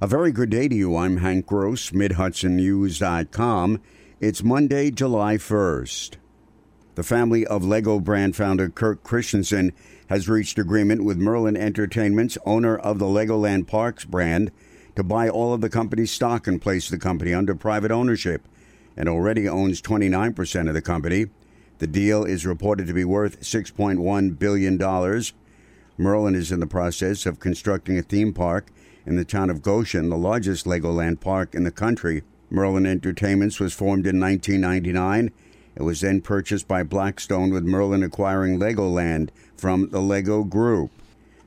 A very good day to you. I'm Hank Gross, MidHudsonNews.com. It's Monday, July 1st. The family of Lego brand founder Kirk Kristiansen has reached agreement with Merlin Entertainments, owner of the Legoland Parks brand, to buy all of the company's stock and place the company under private ownership, and already owns 29% of the company. The deal is reported to be worth $6.1 billion. Merlin is in the process of constructing a theme park in the town of Goshen, the largest Legoland park in the country. Merlin Entertainments was formed in 1999. It was then purchased by Blackstone, with Merlin acquiring Legoland from the Lego Group.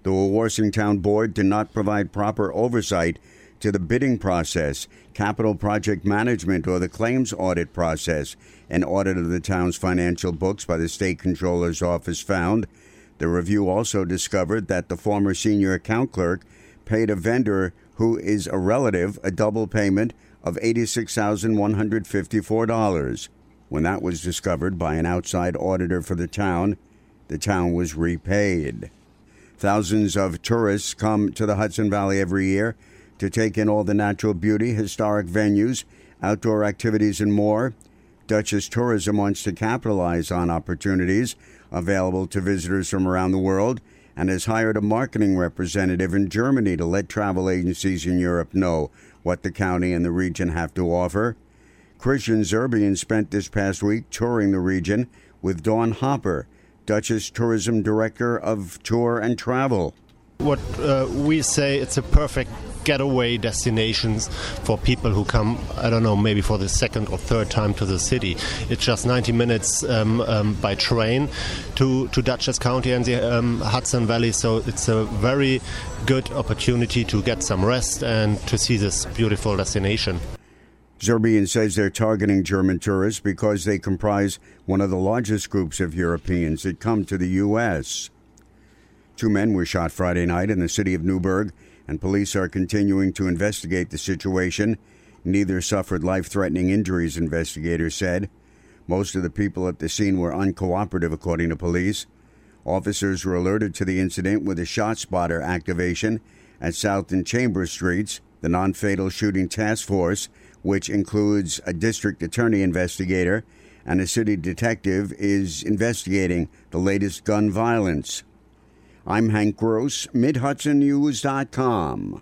The Town Board did not provide proper oversight to the bidding process, capital project management, or the claims audit process. An audit of the town's financial books by the state controller's office found. The review also discovered that the former senior account clerk paid a vendor who is a relative a double payment of $86,154. When that was discovered by an outside auditor for the town, the town was repaid. Thousands of tourists come to the Hudson Valley every year to take in all the natural beauty, historic venues, outdoor activities, and more. Dutchess Tourism wants to capitalize on opportunities available to visitors from around the world and has hired a marketing representative in Germany to let travel agencies in Europe know what the county and the region have to offer. Christian Zerbian spent this past week touring the region with Dawn Hopper, Dutchess Tourism Director of Tour and Travel. What uh, we say, it's a perfect getaway destinations for people who come, I don't know, maybe for the second or third time to the city. It's just 90 minutes um, um, by train to, to Dutchess County and the um, Hudson Valley, so it's a very good opportunity to get some rest and to see this beautiful destination. Zerbian says they're targeting German tourists because they comprise one of the largest groups of Europeans that come to the U.S. Two men were shot Friday night in the city of Newburgh and police are continuing to investigate the situation. Neither suffered life threatening injuries, investigators said. Most of the people at the scene were uncooperative, according to police. Officers were alerted to the incident with a ShotSpotter activation at South and Chambers Streets. The non fatal shooting task force, which includes a district attorney investigator and a city detective, is investigating the latest gun violence. I'm Hank Gross, MidHudsonNews.com.